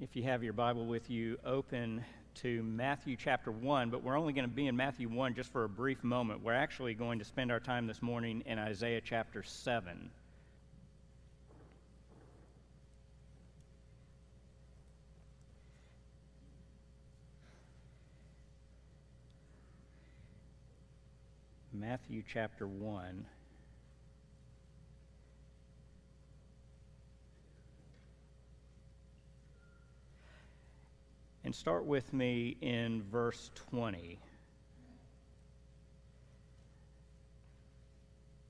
if you have your Bible with you, open to Matthew chapter 1, but we're only going to be in Matthew 1 just for a brief moment. We're actually going to spend our time this morning in Isaiah chapter 7. Matthew chapter 1. And start with me in verse 20.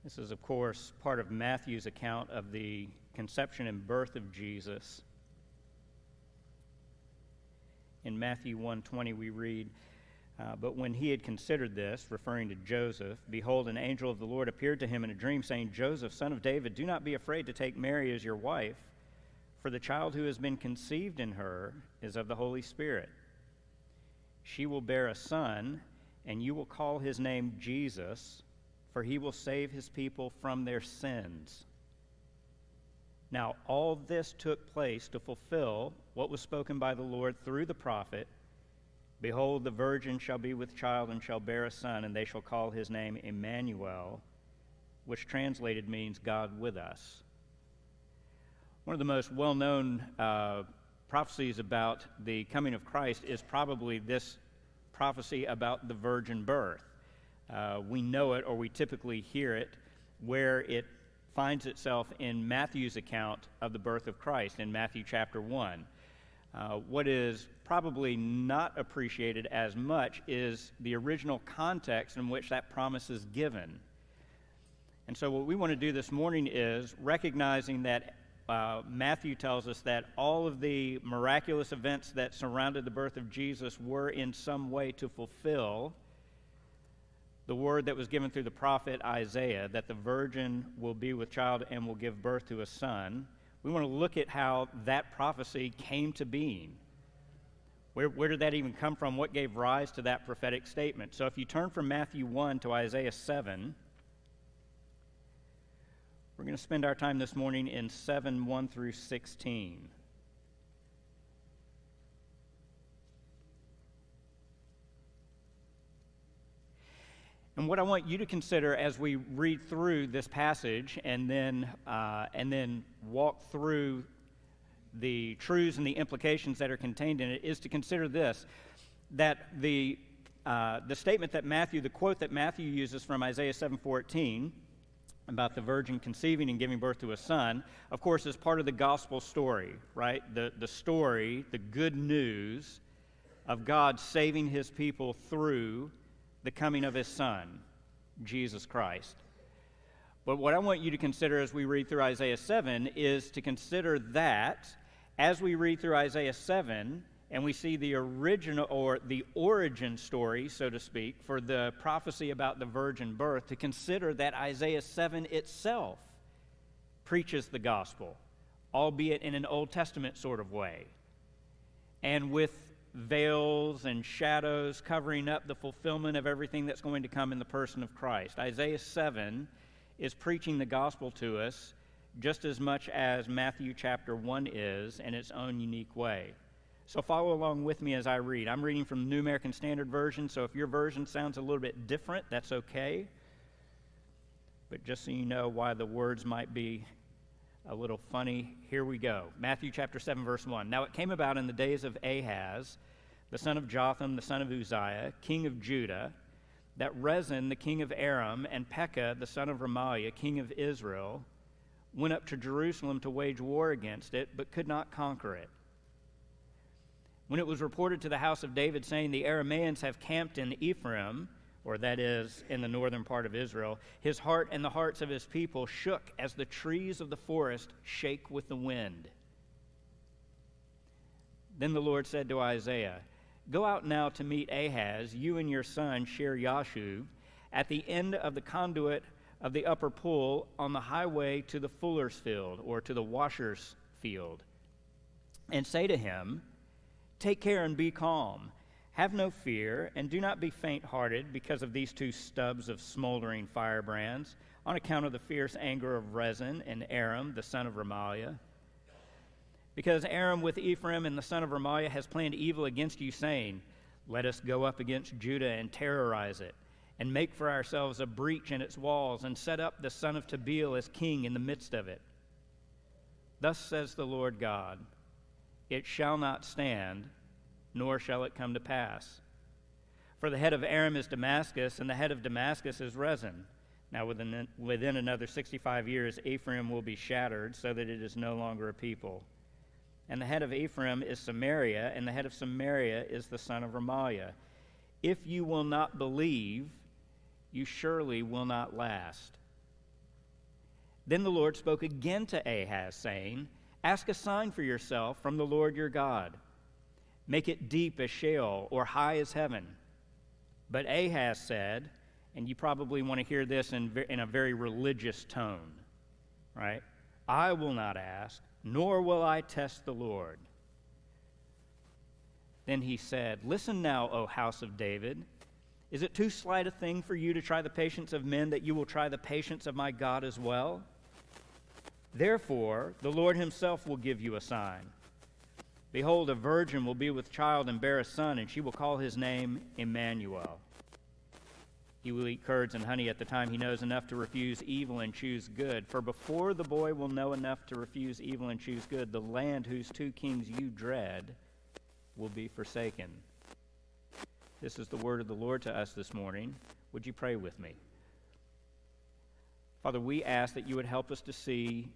This is, of course, part of Matthew's account of the conception and birth of Jesus. In Matthew 1:20 we read, uh, but when he had considered this, referring to Joseph, behold, an angel of the Lord appeared to him in a dream, saying, Joseph, son of David, do not be afraid to take Mary as your wife, for the child who has been conceived in her is of the Holy Spirit. She will bear a son, and you will call his name Jesus, for he will save his people from their sins. Now, all this took place to fulfill what was spoken by the Lord through the prophet. Behold, the virgin shall be with child and shall bear a son, and they shall call his name Emmanuel, which translated means God with us. One of the most well known uh, prophecies about the coming of Christ is probably this prophecy about the virgin birth. Uh, we know it, or we typically hear it, where it finds itself in Matthew's account of the birth of Christ in Matthew chapter 1. Uh, what is probably not appreciated as much is the original context in which that promise is given. And so, what we want to do this morning is recognizing that uh, Matthew tells us that all of the miraculous events that surrounded the birth of Jesus were in some way to fulfill the word that was given through the prophet Isaiah that the virgin will be with child and will give birth to a son. We want to look at how that prophecy came to being. Where, where did that even come from? What gave rise to that prophetic statement? So if you turn from Matthew 1 to Isaiah 7, we're going to spend our time this morning in 7 1 through 16. And what I want you to consider as we read through this passage and then, uh, and then walk through the truths and the implications that are contained in it is to consider this that the, uh, the statement that Matthew, the quote that Matthew uses from Isaiah 7:14 about the virgin conceiving and giving birth to a son, of course, is part of the gospel story, right? The, the story, the good news of God saving his people through the coming of his son, Jesus Christ. But what I want you to consider as we read through Isaiah 7 is to consider that as we read through Isaiah 7, and we see the original or the origin story, so to speak, for the prophecy about the virgin birth, to consider that Isaiah 7 itself preaches the gospel, albeit in an Old Testament sort of way, and with veils and shadows covering up the fulfillment of everything that's going to come in the person of Christ. Isaiah 7 is preaching the gospel to us just as much as Matthew chapter 1 is in its own unique way. So follow along with me as I read. I'm reading from the New American Standard Version, so if your version sounds a little bit different, that's okay. But just so you know why the words might be a little funny, here we go. Matthew chapter 7, verse 1. Now it came about in the days of Ahaz, the son of Jotham, the son of Uzziah, king of Judah, that Rezin, the king of Aram, and Pekah, the son of Remaliah, king of Israel, went up to Jerusalem to wage war against it, but could not conquer it. When it was reported to the house of David, saying, The Arameans have camped in Ephraim, or that is, in the northern part of Israel, his heart and the hearts of his people shook as the trees of the forest shake with the wind. Then the Lord said to Isaiah, Go out now to meet Ahaz, you and your son Shear-Jashub, at the end of the conduit of the upper pool on the highway to the fuller's field, or to the washer's field, and say to him, Take care and be calm. Have no fear, and do not be faint hearted because of these two stubs of smoldering firebrands, on account of the fierce anger of Rezin and Aram, the son of Remaliah. Because Aram with Ephraim and the son of Remaliah has planned evil against you, saying, Let us go up against Judah and terrorize it, and make for ourselves a breach in its walls, and set up the son of Tabeel as king in the midst of it. Thus says the Lord God It shall not stand, nor shall it come to pass. For the head of Aram is Damascus, and the head of Damascus is Rezin. Now, within, within another 65 years, Ephraim will be shattered, so that it is no longer a people. And the head of Ephraim is Samaria, and the head of Samaria is the son of Remaliah. If you will not believe, you surely will not last. Then the Lord spoke again to Ahaz, saying, Ask a sign for yourself from the Lord your God. Make it deep as Sheol or high as heaven. But Ahaz said, and you probably want to hear this in, in a very religious tone, right? I will not ask, nor will I test the Lord. Then he said, Listen now, O house of David. Is it too slight a thing for you to try the patience of men that you will try the patience of my God as well? Therefore, the Lord himself will give you a sign. Behold, a virgin will be with child and bear a son, and she will call his name Emmanuel. He will eat curds and honey at the time he knows enough to refuse evil and choose good. For before the boy will know enough to refuse evil and choose good, the land whose two kings you dread will be forsaken. This is the word of the Lord to us this morning. Would you pray with me? Father, we ask that you would help us to see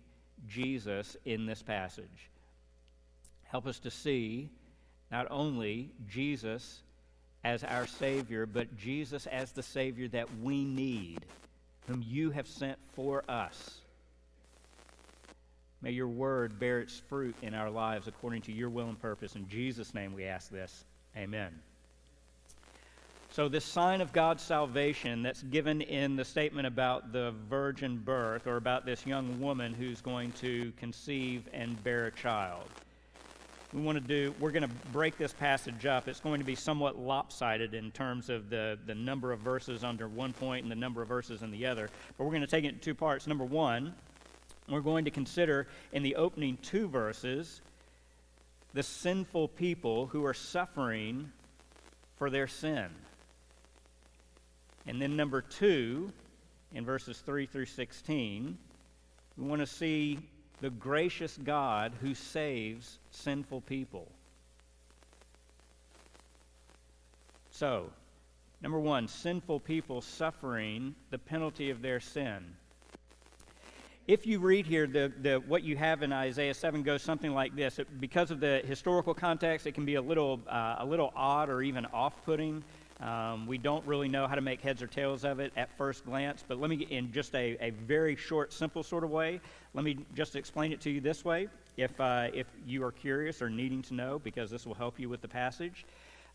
Jesus in this passage. Help us to see not only Jesus as our Savior, but Jesus as the Savior that we need, whom you have sent for us. May your word bear its fruit in our lives according to your will and purpose. In Jesus' name we ask this. Amen. So, this sign of God's salvation that's given in the statement about the virgin birth, or about this young woman who's going to conceive and bear a child we want to do, we're going to break this passage up. It's going to be somewhat lopsided in terms of the, the number of verses under one point and the number of verses in the other. But we're going to take it in two parts. Number one, we're going to consider in the opening two verses the sinful people who are suffering for their sin. And then number two, in verses 3 through 16, we want to see the gracious God who saves sinful people. So, number one, sinful people suffering the penalty of their sin. If you read here, the, the, what you have in Isaiah 7 goes something like this. It, because of the historical context, it can be a little, uh, a little odd or even off putting. Um, we don't really know how to make heads or tails of it at first glance, but let me, in just a, a very short, simple sort of way, let me just explain it to you this way, if, uh, if you are curious or needing to know, because this will help you with the passage.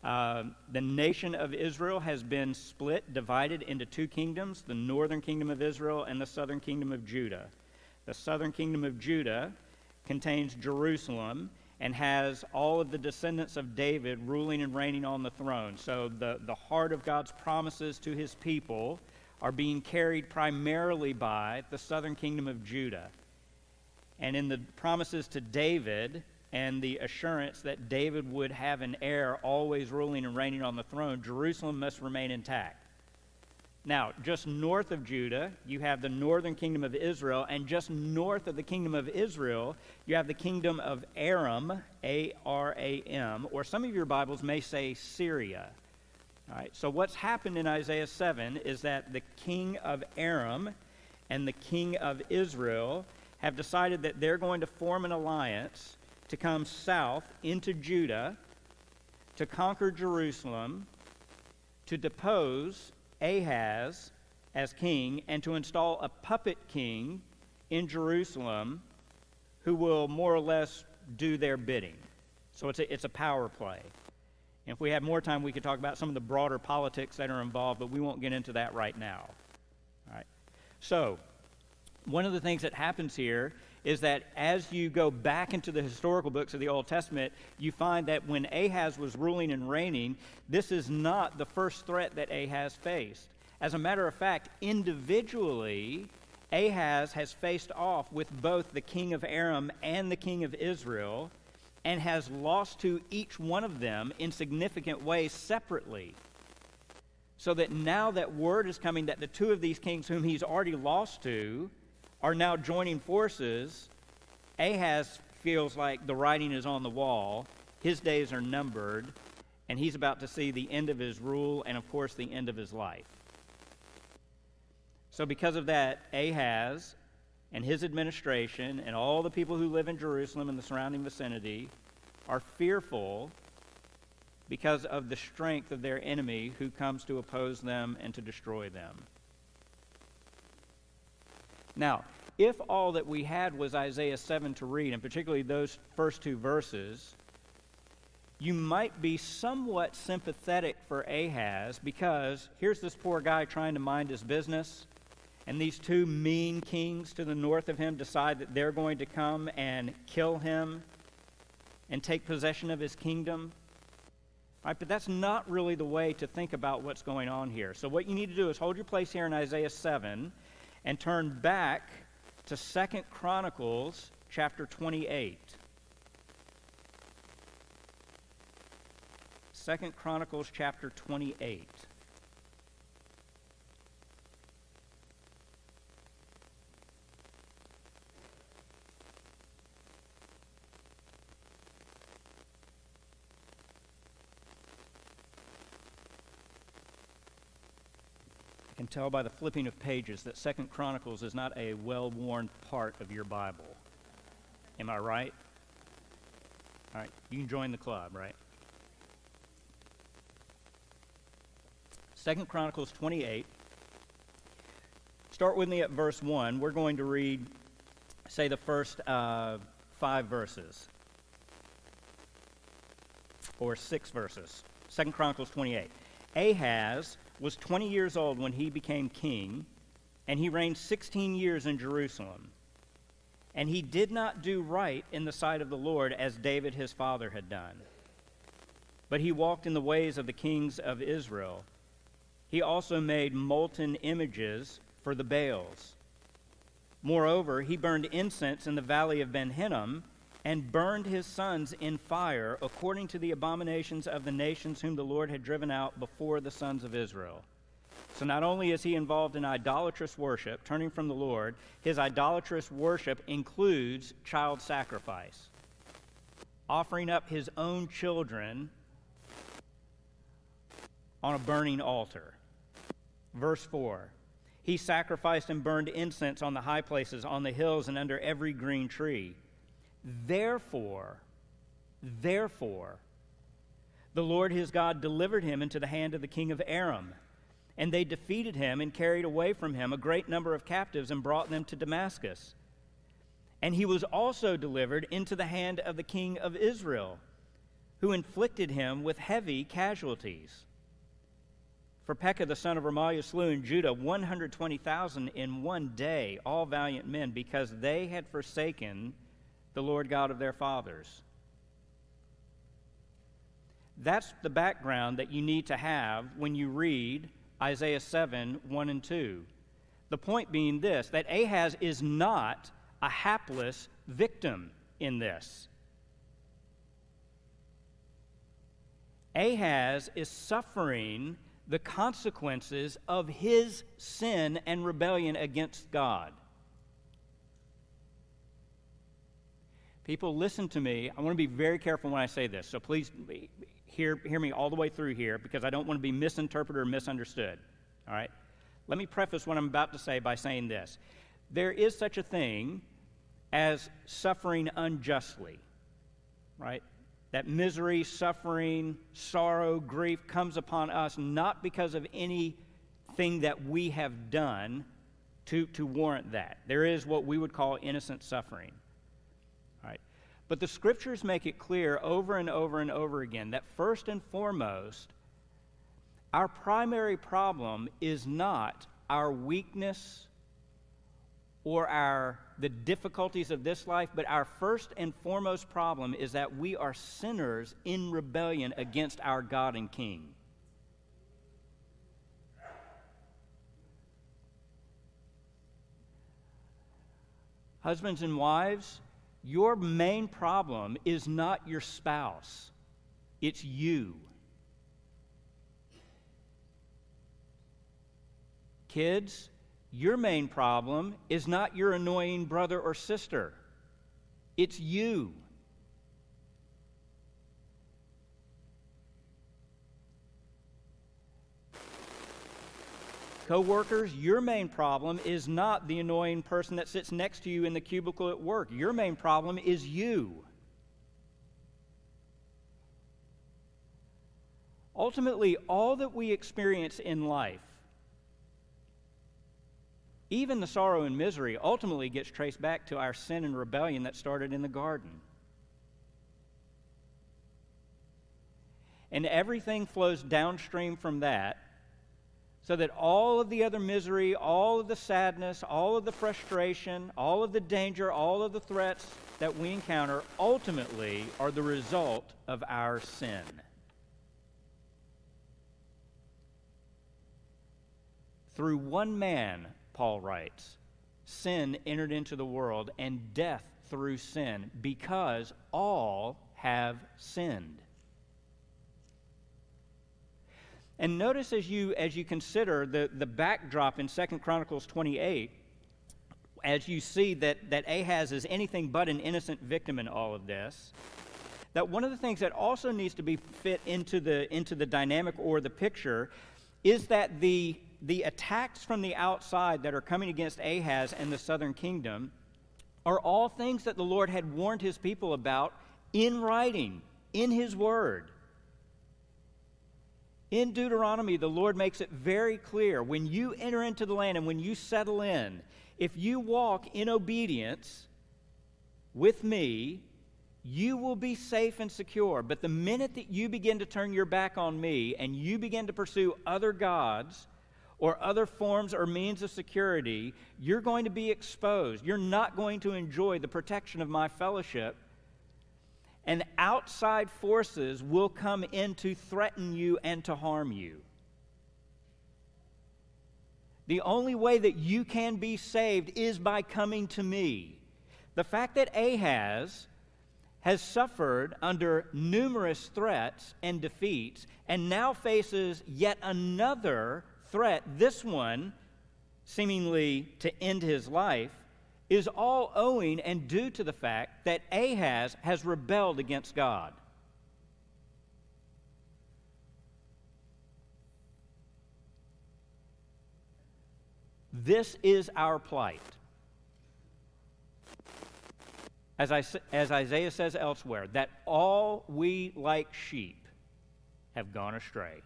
Uh, the nation of Israel has been split, divided into two kingdoms the northern kingdom of Israel and the southern kingdom of Judah. The southern kingdom of Judah contains Jerusalem and has all of the descendants of David ruling and reigning on the throne. So the, the heart of God's promises to his people are being carried primarily by the southern kingdom of Judah. And in the promises to David and the assurance that David would have an heir always ruling and reigning on the throne, Jerusalem must remain intact. Now, just north of Judah, you have the northern kingdom of Israel, and just north of the kingdom of Israel, you have the kingdom of Aram, A R A M, or some of your Bibles may say Syria. All right, so what's happened in Isaiah 7 is that the king of Aram and the king of Israel have decided that they're going to form an alliance to come south into Judah, to conquer Jerusalem, to depose Ahaz as king, and to install a puppet king in Jerusalem who will more or less do their bidding. So it's a, it's a power play. And if we had more time, we could talk about some of the broader politics that are involved, but we won't get into that right now. All right. So, one of the things that happens here is that as you go back into the historical books of the Old Testament, you find that when Ahaz was ruling and reigning, this is not the first threat that Ahaz faced. As a matter of fact, individually, Ahaz has faced off with both the king of Aram and the king of Israel, and has lost to each one of them in significant ways separately. So that now that word is coming that the two of these kings, whom he's already lost to, are now joining forces, Ahaz feels like the writing is on the wall, his days are numbered, and he's about to see the end of his rule and, of course, the end of his life. So, because of that, Ahaz and his administration and all the people who live in Jerusalem and the surrounding vicinity are fearful because of the strength of their enemy who comes to oppose them and to destroy them. Now, if all that we had was Isaiah 7 to read, and particularly those first two verses, you might be somewhat sympathetic for Ahaz because here's this poor guy trying to mind his business, and these two mean kings to the north of him decide that they're going to come and kill him and take possession of his kingdom. Right, but that's not really the way to think about what's going on here. So, what you need to do is hold your place here in Isaiah 7 and turn back to Second Chronicles chapter 28. Second Chronicles chapter 28. Tell by the flipping of pages that Second Chronicles is not a well-worn part of your Bible. Am I right? All right, you can join the club, right? Second Chronicles 28. Start with me at verse 1. We're going to read, say, the first uh, five verses. Or six verses. Second Chronicles 28. Ahaz was 20 years old when he became king, and he reigned 16 years in Jerusalem. And he did not do right in the sight of the Lord as David his father had done. But he walked in the ways of the kings of Israel. He also made molten images for the Baals. Moreover, he burned incense in the valley of Ben Hinnom and burned his sons in fire according to the abominations of the nations whom the Lord had driven out before the sons of Israel. So not only is he involved in idolatrous worship, turning from the Lord, his idolatrous worship includes child sacrifice, offering up his own children on a burning altar. Verse 4 He sacrificed and burned incense on the high places, on the hills, and under every green tree. Therefore, therefore, the Lord his God delivered him into the hand of the king of Aram. And they defeated him and carried away from him a great number of captives and brought them to Damascus. And he was also delivered into the hand of the king of Israel, who inflicted him with heavy casualties. For Pekah the son of Remaliah slew in Judah 120,000 in one day, all valiant men, because they had forsaken the Lord God of their fathers. That's the background that you need to have when you read Isaiah 7 1 and 2. The point being this that Ahaz is not a hapless victim in this. Ahaz is suffering the consequences of his sin and rebellion against God. People, listen to me. I want to be very careful when I say this. So please hear, hear me all the way through here because I don't want to be misinterpreted or misunderstood. All right? Let me preface what I'm about to say by saying this there is such a thing as suffering unjustly, right? That misery, suffering, sorrow, grief comes upon us not because of anything that we have done to, to warrant that. There is what we would call innocent suffering. But the scriptures make it clear over and over and over again that first and foremost, our primary problem is not our weakness or our the difficulties of this life, but our first and foremost problem is that we are sinners in rebellion against our God and King. Husbands and wives, your main problem is not your spouse, it's you. Kids, your main problem is not your annoying brother or sister, it's you. Co-workers, your main problem is not the annoying person that sits next to you in the cubicle at work. Your main problem is you. Ultimately, all that we experience in life, even the sorrow and misery, ultimately gets traced back to our sin and rebellion that started in the garden. And everything flows downstream from that so that all of the other misery, all of the sadness, all of the frustration, all of the danger, all of the threats that we encounter ultimately are the result of our sin. Through one man, Paul writes, sin entered into the world and death through sin because all have sinned. And notice as you, as you consider the, the backdrop in 2 Chronicles 28, as you see that, that Ahaz is anything but an innocent victim in all of this, that one of the things that also needs to be fit into the, into the dynamic or the picture is that the, the attacks from the outside that are coming against Ahaz and the southern kingdom are all things that the Lord had warned his people about in writing, in his word. In Deuteronomy, the Lord makes it very clear when you enter into the land and when you settle in, if you walk in obedience with me, you will be safe and secure. But the minute that you begin to turn your back on me and you begin to pursue other gods or other forms or means of security, you're going to be exposed. You're not going to enjoy the protection of my fellowship and outside forces will come in to threaten you and to harm you. The only way that you can be saved is by coming to me. The fact that Ahaz has suffered under numerous threats and defeats and now faces yet another threat, this one seemingly to end his life, is all owing and due to the fact that Ahaz has rebelled against God. This is our plight. As, I, as Isaiah says elsewhere, that all we like sheep have gone astray.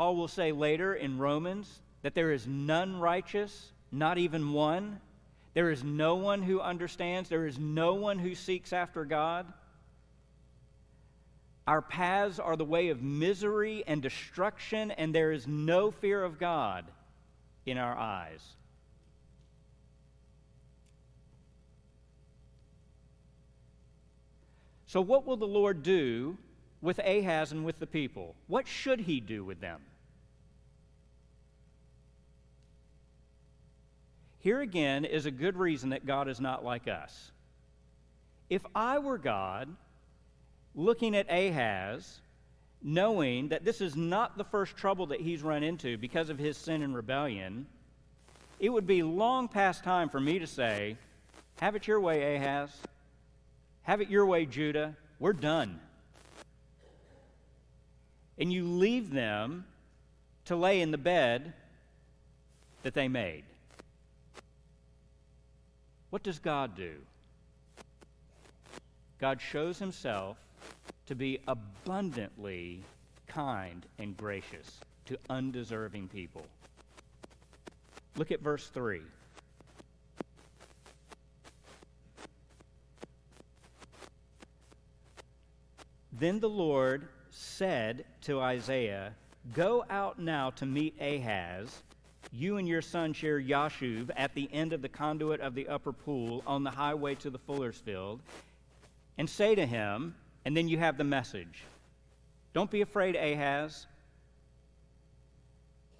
Paul will say later in Romans that there is none righteous, not even one. There is no one who understands, there is no one who seeks after God. Our paths are the way of misery and destruction, and there is no fear of God in our eyes. So, what will the Lord do with Ahaz and with the people? What should he do with them? Here again is a good reason that God is not like us. If I were God, looking at Ahaz, knowing that this is not the first trouble that he's run into because of his sin and rebellion, it would be long past time for me to say, Have it your way, Ahaz. Have it your way, Judah. We're done. And you leave them to lay in the bed that they made. What does God do? God shows himself to be abundantly kind and gracious to undeserving people. Look at verse 3. Then the Lord said to Isaiah, Go out now to meet Ahaz you and your son Shear-Jashub at the end of the conduit of the upper pool on the highway to the fuller's field, and say to him, and then you have the message Don't be afraid, Ahaz.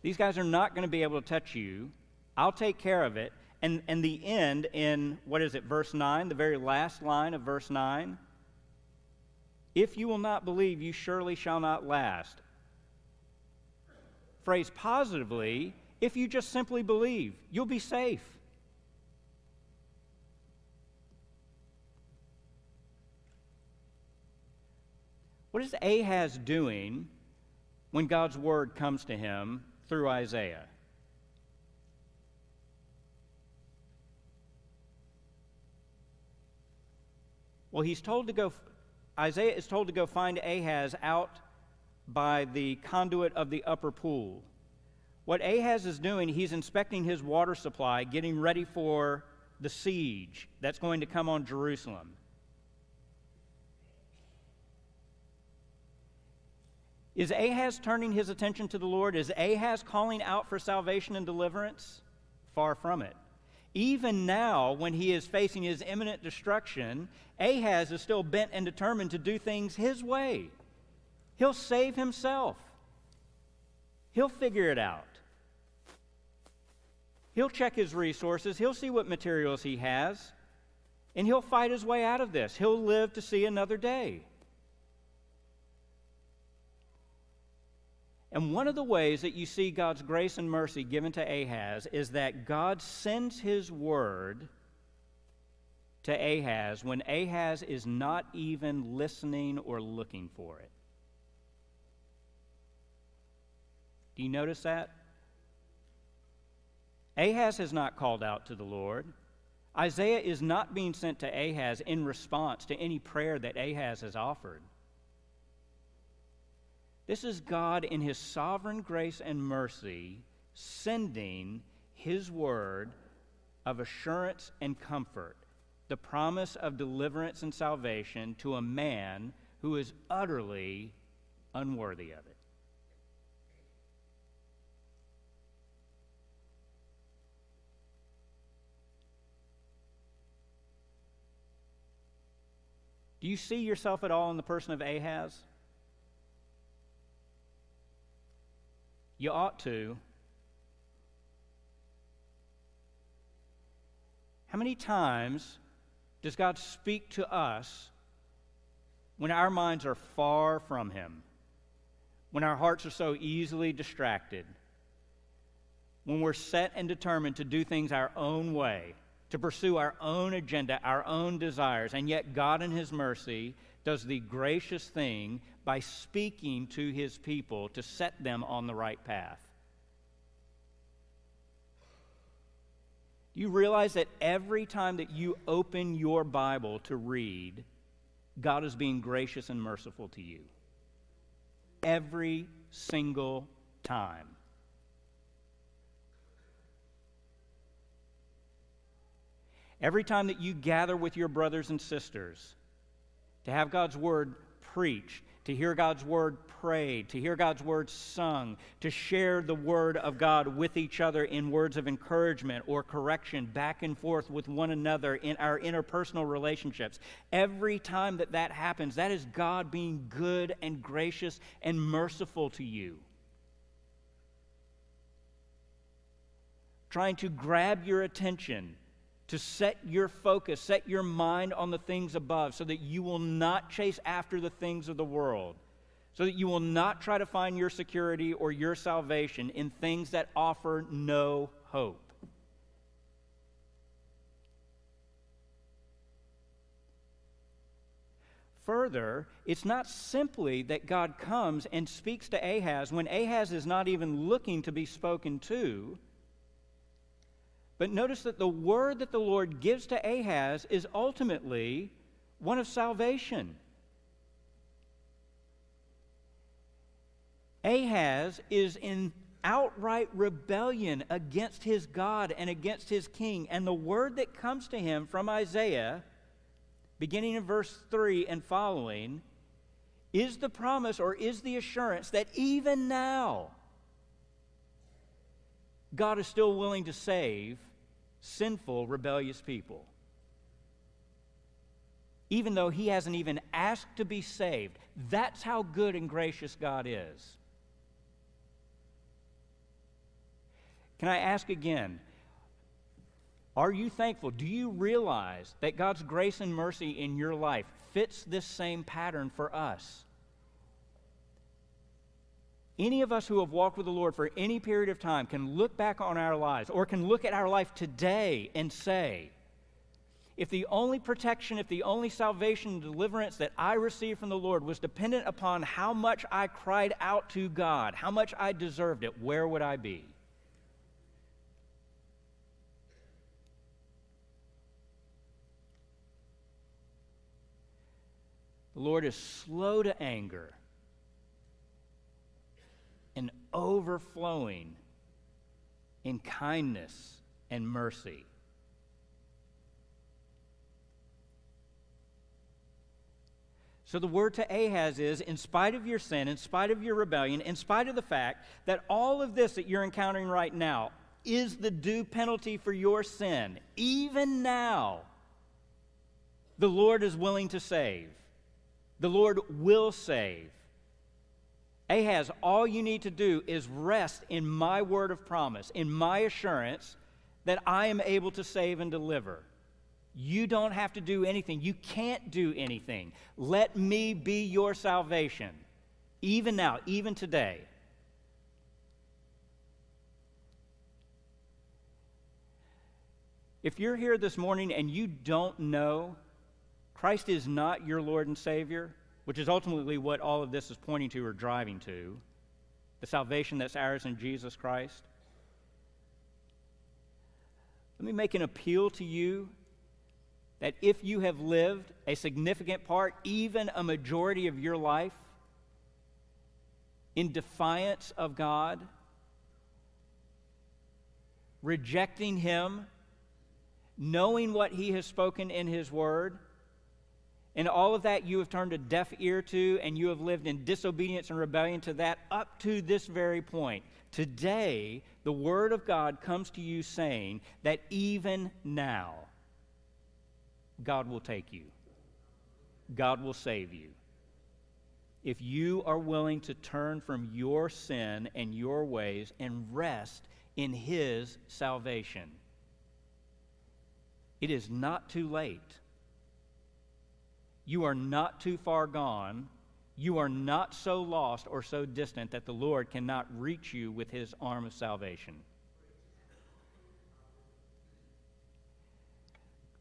These guys are not going to be able to touch you. I'll take care of it. And, and the end in, what is it, verse 9, the very last line of verse 9? If you will not believe, you surely shall not last. Phrase positively, if you just simply believe, you'll be safe. What is Ahaz doing when God's word comes to him through Isaiah? Well, he's told to go, Isaiah is told to go find Ahaz out by the conduit of the upper pool. What Ahaz is doing, he's inspecting his water supply, getting ready for the siege that's going to come on Jerusalem. Is Ahaz turning his attention to the Lord? Is Ahaz calling out for salvation and deliverance? Far from it. Even now, when he is facing his imminent destruction, Ahaz is still bent and determined to do things his way. He'll save himself, he'll figure it out. He'll check his resources, he'll see what materials he has, and he'll fight his way out of this. He'll live to see another day. And one of the ways that you see God's grace and mercy given to Ahaz is that God sends his word to Ahaz when Ahaz is not even listening or looking for it. Do you notice that? Ahaz has not called out to the Lord. Isaiah is not being sent to Ahaz in response to any prayer that Ahaz has offered. This is God, in His sovereign grace and mercy, sending His word of assurance and comfort, the promise of deliverance and salvation to a man who is utterly unworthy of it. Do you see yourself at all in the person of Ahaz? You ought to. How many times does God speak to us when our minds are far from Him? When our hearts are so easily distracted? When we're set and determined to do things our own way, to pursue our own agenda, our own desires, and yet God, in His mercy, does the gracious thing by speaking to his people to set them on the right path. You realize that every time that you open your Bible to read, God is being gracious and merciful to you? Every single time. Every time that you gather with your brothers and sisters, to have God's word preached, to hear God's word prayed, to hear God's word sung, to share the word of God with each other in words of encouragement or correction back and forth with one another in our interpersonal relationships. Every time that that happens, that is God being good and gracious and merciful to you. Trying to grab your attention to set your focus, set your mind on the things above, so that you will not chase after the things of the world, so that you will not try to find your security or your salvation in things that offer no hope. Further, it's not simply that God comes and speaks to Ahaz when Ahaz is not even looking to be spoken to but notice that the word that the Lord gives to Ahaz is ultimately one of salvation. Ahaz is in outright rebellion against his God and against his king. And the word that comes to him from Isaiah, beginning in verse 3 and following, is the promise or is the assurance that even now, God is still willing to save sinful, rebellious people. Even though he hasn't even asked to be saved, that's how good and gracious God is. Can I ask again? Are you thankful? Do you realize that God's grace and mercy in your life fits this same pattern for us? Any of us who have walked with the Lord for any period of time can look back on our lives or can look at our life today and say, if the only protection, if the only salvation and deliverance that I received from the Lord was dependent upon how much I cried out to God, how much I deserved it, where would I be? The Lord is slow to anger overflowing in kindness and mercy. So the word to Ahaz is in spite of your sin, in spite of your rebellion, in spite of the fact that all of this that you're encountering right now is the due penalty for your sin, even now, the Lord is willing to save. The Lord will save. Ahaz, all you need to do is rest in my word of promise, in my assurance that I am able to save and deliver. You don't have to do anything. You can't do anything. Let me be your salvation, even now, even today. If you're here this morning and you don't know Christ is not your Lord and Savior, which is ultimately what all of this is pointing to or driving to, the salvation that's ours in Jesus Christ, let me make an appeal to you that if you have lived a significant part, even a majority of your life, in defiance of God, rejecting Him, knowing what He has spoken in His Word, and all of that you have turned a deaf ear to, and you have lived in disobedience and rebellion to that up to this very point. Today, the Word of God comes to you saying that even now, God will take you. God will save you. If you are willing to turn from your sin and your ways and rest in His salvation, it is not too late. You are not too far gone. You are not so lost or so distant that the Lord cannot reach you with His arm of salvation.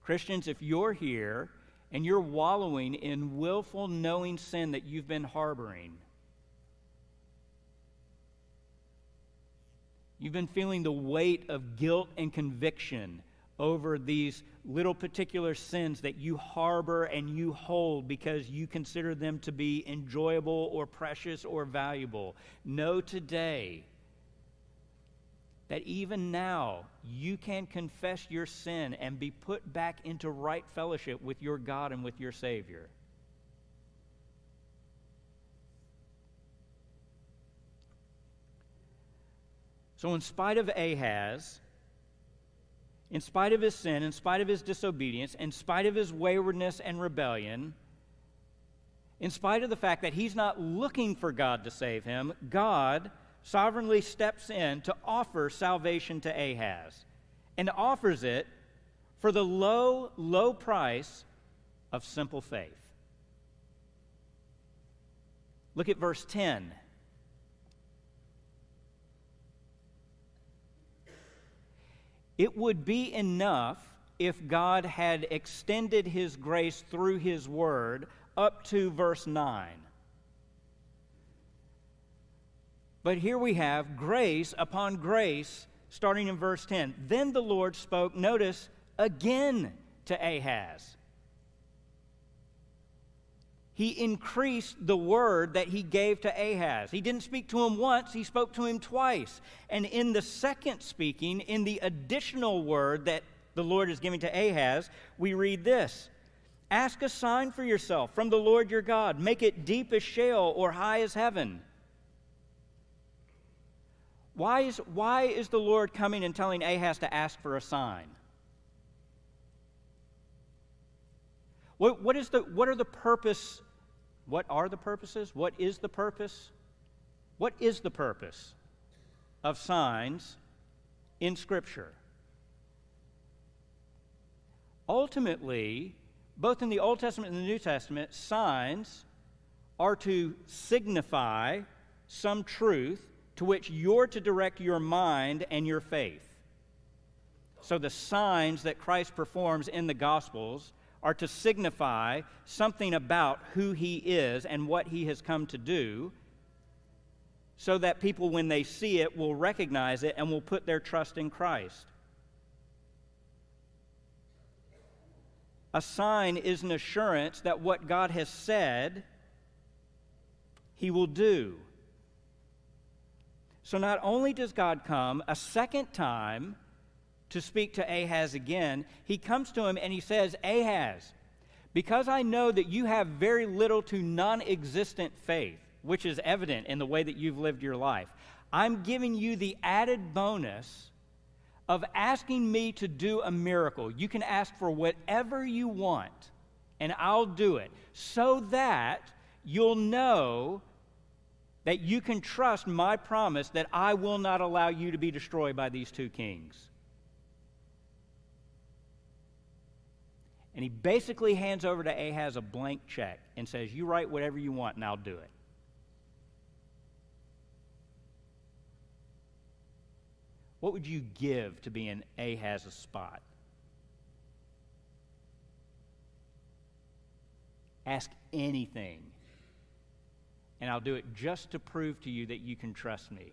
Christians, if you're here and you're wallowing in willful, knowing sin that you've been harboring, you've been feeling the weight of guilt and conviction over these little particular sins that you harbor and you hold because you consider them to be enjoyable or precious or valuable. Know today that even now you can confess your sin and be put back into right fellowship with your God and with your Savior. So, in spite of Ahaz, in spite of his sin, in spite of his disobedience, in spite of his waywardness and rebellion, in spite of the fact that he's not looking for God to save him, God sovereignly steps in to offer salvation to Ahaz and offers it for the low, low price of simple faith. Look at verse 10. It would be enough if God had extended his grace through his word up to verse 9. But here we have grace upon grace, starting in verse 10. Then the Lord spoke, notice, again to Ahaz. He increased the word that he gave to Ahaz. He didn't speak to him once, he spoke to him twice. And in the second speaking, in the additional word that the Lord is giving to Ahaz, we read this Ask a sign for yourself from the Lord your God, make it deep as Sheol or high as heaven. Why is, why is the Lord coming and telling Ahaz to ask for a sign? What, what, is the, what are the purpose? What are the purposes? What is the purpose? What is the purpose of signs in Scripture. Ultimately, both in the Old Testament and the New Testament, signs are to signify some truth to which you're to direct your mind and your faith. So the signs that Christ performs in the Gospels are to signify something about who he is and what he has come to do, so that people, when they see it, will recognize it and will put their trust in Christ. A sign is an assurance that what God has said, he will do. So not only does God come a second time to speak to Ahaz again, he comes to him and he says, Ahaz, because I know that you have very little to non existent faith, which is evident in the way that you've lived your life, I'm giving you the added bonus of asking me to do a miracle. You can ask for whatever you want, and I'll do it, so that you'll know that you can trust my promise that I will not allow you to be destroyed by these two kings. And he basically hands over to Ahaz a blank check and says, You write whatever you want, and I'll do it. What would you give to be in Ahaz's spot? Ask anything, and I'll do it just to prove to you that you can trust me.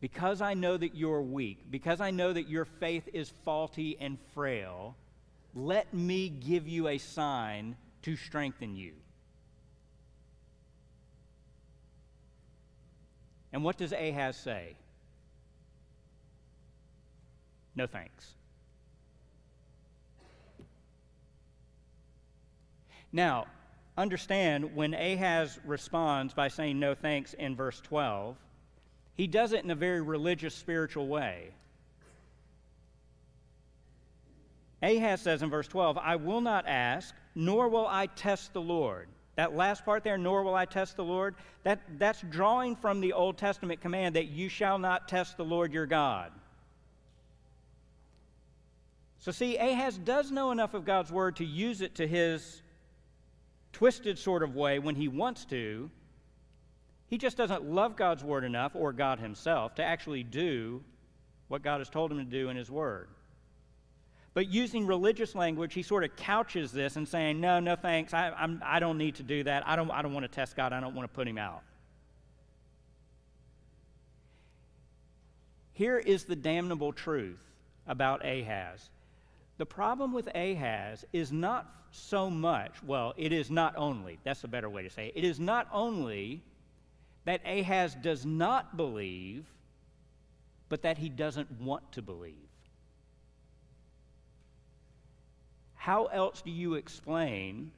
Because I know that you're weak, because I know that your faith is faulty and frail, let me give you a sign to strengthen you. And what does Ahaz say? No thanks. Now, understand when Ahaz responds by saying no thanks in verse 12, he does it in a very religious, spiritual way. Ahaz says in verse 12, I will not ask, nor will I test the Lord. That last part there, nor will I test the Lord, that, that's drawing from the Old Testament command that you shall not test the Lord your God. So, see, Ahaz does know enough of God's word to use it to his twisted sort of way when he wants to, he just doesn't love God's word enough, or God himself, to actually do what God has told him to do in his word. But using religious language, he sort of couches this and saying, No, no thanks, I, I'm, I don't need to do that. I don't, I don't want to test God, I don't want to put him out. Here is the damnable truth about Ahaz. The problem with Ahaz is not so much, well, it is not only, that's a better way to say it, it is not only that Ahaz does not believe, but that he doesn't want to believe. How else do you explain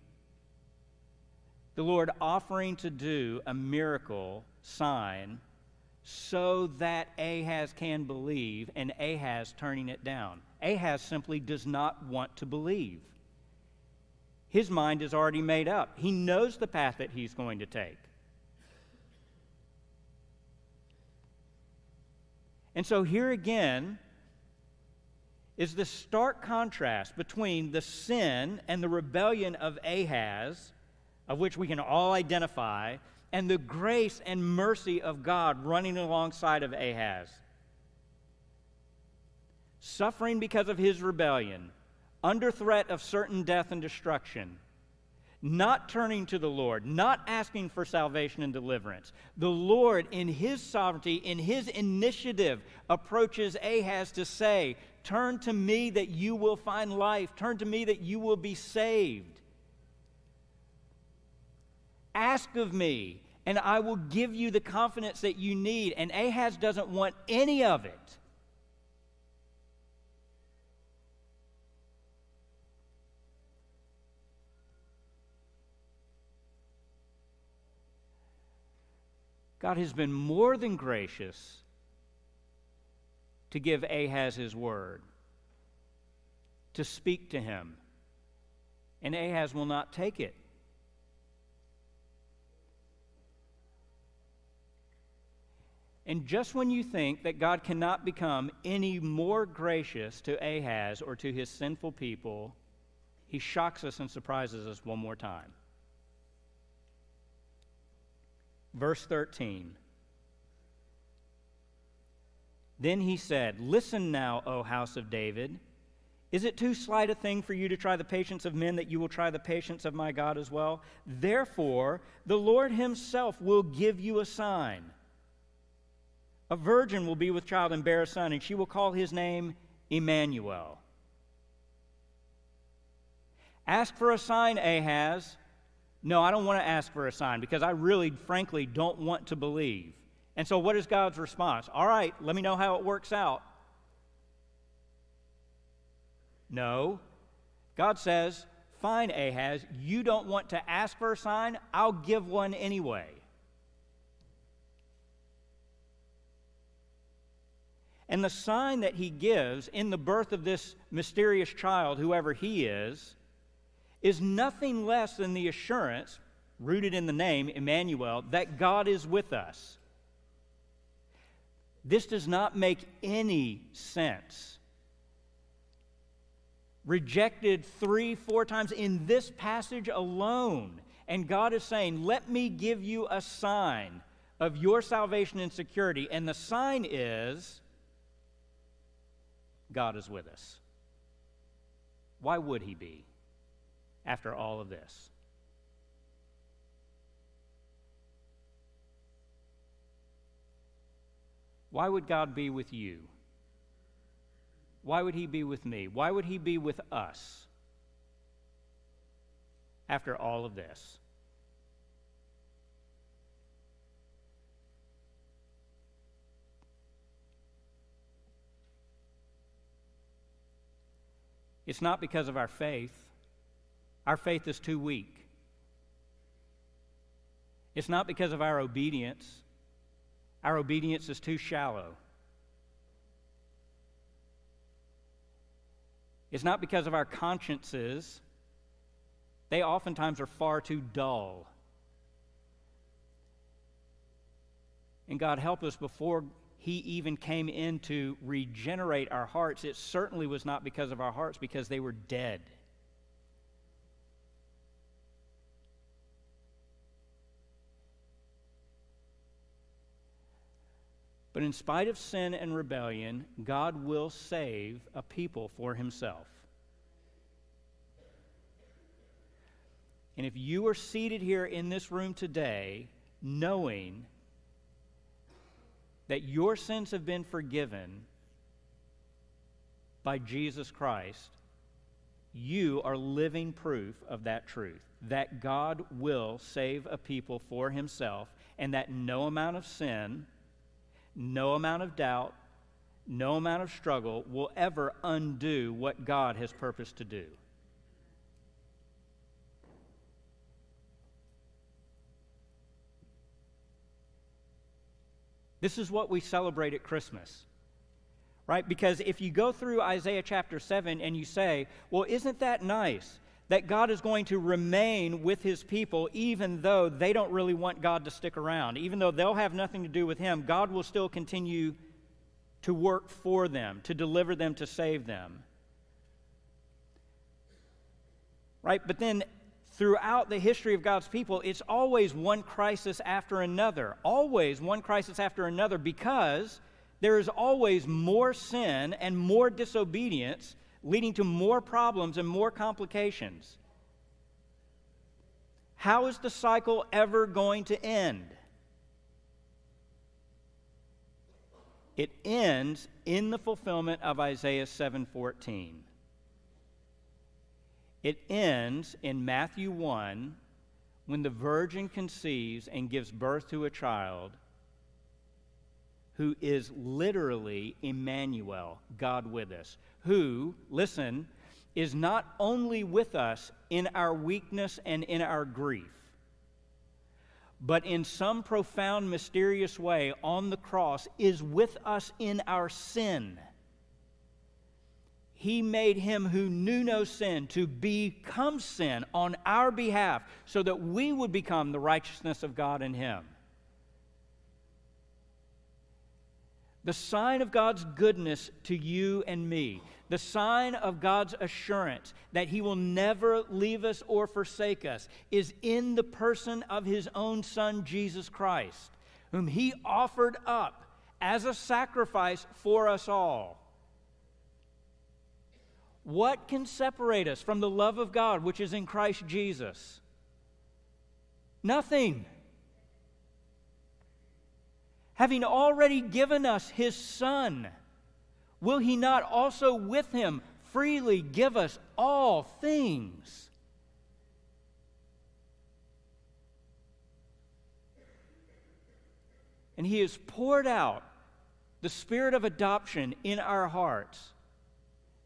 the Lord offering to do a miracle sign so that Ahaz can believe and Ahaz turning it down? Ahaz simply does not want to believe. His mind is already made up. He knows the path that he's going to take. And so here again is the stark contrast between the sin and the rebellion of Ahaz, of which we can all identify, and the grace and mercy of God running alongside of Ahaz. Suffering because of his rebellion, under threat of certain death and destruction not turning to the Lord, not asking for salvation and deliverance. The Lord, in His sovereignty, in His initiative, approaches Ahaz to say, Turn to me that you will find life, turn to me that you will be saved. Ask of me, and I will give you the confidence that you need. And Ahaz doesn't want any of it. God has been more than gracious to give Ahaz his word, to speak to him. And Ahaz will not take it. And just when you think that God cannot become any more gracious to Ahaz or to his sinful people, he shocks us and surprises us one more time. Verse 13. Then he said, Listen now, O house of David. Is it too slight a thing for you to try the patience of men that you will try the patience of my God as well? Therefore, the Lord himself will give you a sign. A virgin will be with child and bear a son, and she will call his name Emmanuel. Ask for a sign, Ahaz. No, I don't want to ask for a sign because I really, frankly, don't want to believe. And so, what is God's response? All right, let me know how it works out. No. God says, Fine, Ahaz, you don't want to ask for a sign, I'll give one anyway. And the sign that he gives in the birth of this mysterious child, whoever he is, is nothing less than the assurance, rooted in the name Emmanuel, that God is with us. This does not make any sense. Rejected three, four times in this passage alone. And God is saying, Let me give you a sign of your salvation and security. And the sign is God is with us. Why would he be? After all of this? Why would God be with you? Why would He be with me? Why would He be with us after all of this? It's not because of our faith. Our faith is too weak. It's not because of our obedience. Our obedience is too shallow. It's not because of our consciences. They oftentimes are far too dull. And God help us before He even came in to regenerate our hearts. It certainly was not because of our hearts, because they were dead. But in spite of sin and rebellion, God will save a people for himself. And if you are seated here in this room today knowing that your sins have been forgiven by Jesus Christ, you are living proof of that truth that God will save a people for himself, and that no amount of sin no amount of doubt, no amount of struggle will ever undo what God has purposed to do. This is what we celebrate at Christmas. Right? Because if you go through Isaiah chapter 7 and you say, well, isn't that nice? That God is going to remain with his people even though they don't really want God to stick around. Even though they'll have nothing to do with him, God will still continue to work for them, to deliver them, to save them. Right? But then throughout the history of God's people, it's always one crisis after another. Always one crisis after another because there is always more sin and more disobedience leading to more problems and more complications. How is the cycle ever going to end? It ends in the fulfillment of Isaiah 7:14. It ends in Matthew 1 when the virgin conceives and gives birth to a child who is literally Emmanuel, God with us, who, listen, is not only with us in our weakness and in our grief, but in some profound, mysterious way on the cross is with us in our sin. He made him who knew no sin to become sin on our behalf so that we would become the righteousness of God in him. The sign of God's goodness to you and me, the sign of God's assurance that He will never leave us or forsake us, is in the person of His own Son, Jesus Christ, whom He offered up as a sacrifice for us all. What can separate us from the love of God which is in Christ Jesus? Nothing having already given us his Son, will he not also with him freely give us all things? And he has poured out the spirit of adoption in our hearts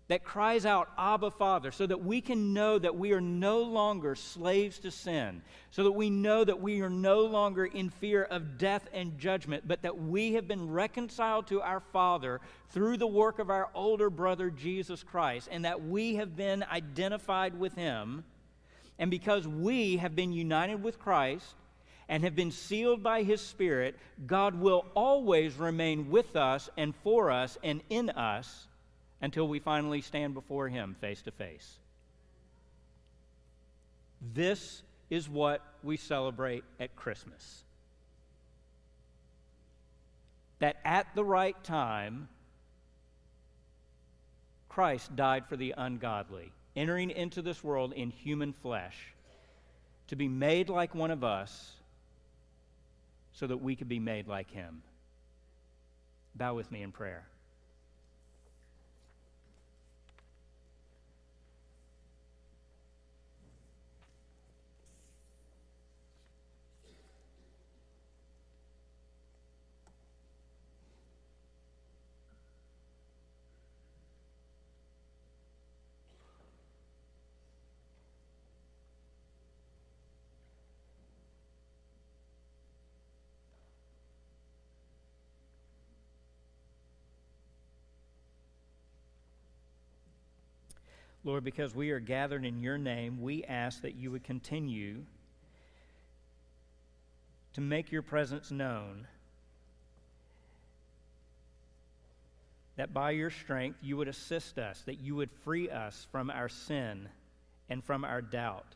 that cries out, Abba, Father, so that we can know that we are no longer slaves to sin, so that we know that we are no longer in fear of death and judgment, but that we have been reconciled to our Father through the work of our older brother, Jesus Christ, and that we have been identified with Him. And because we have been united with Christ, and have been sealed by His Spirit, God will always remain with us and for us and in us until we finally stand before Him face to face. This is what we celebrate at Christmas. That at the right time, Christ died for the ungodly, entering into this world in human flesh to be made like one of us so that we could be made like him. Bow with me in prayer. Lord, because we are gathered in your name, we ask that you would continue to make your presence known. That by your strength you would assist us, that you would free us from our sin and from our doubt.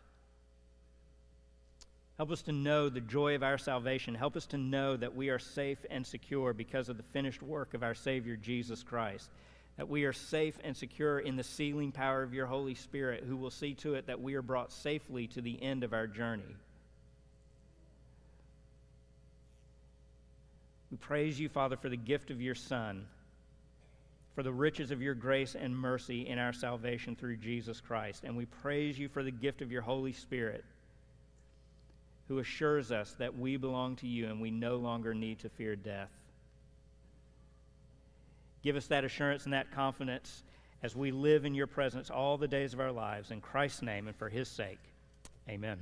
Help us to know the joy of our salvation. Help us to know that we are safe and secure because of the finished work of our Savior Jesus Christ that we are safe and secure in the sealing power of your Holy Spirit, who will see to it that we are brought safely to the end of our journey. We praise you, Father, for the gift of your Son, for the riches of your grace and mercy in our salvation through Jesus Christ. And we praise you for the gift of your Holy Spirit, who assures us that we belong to you and we no longer need to fear death. Give us that assurance and that confidence as we live in your presence all the days of our lives. In Christ's name and for his sake, amen.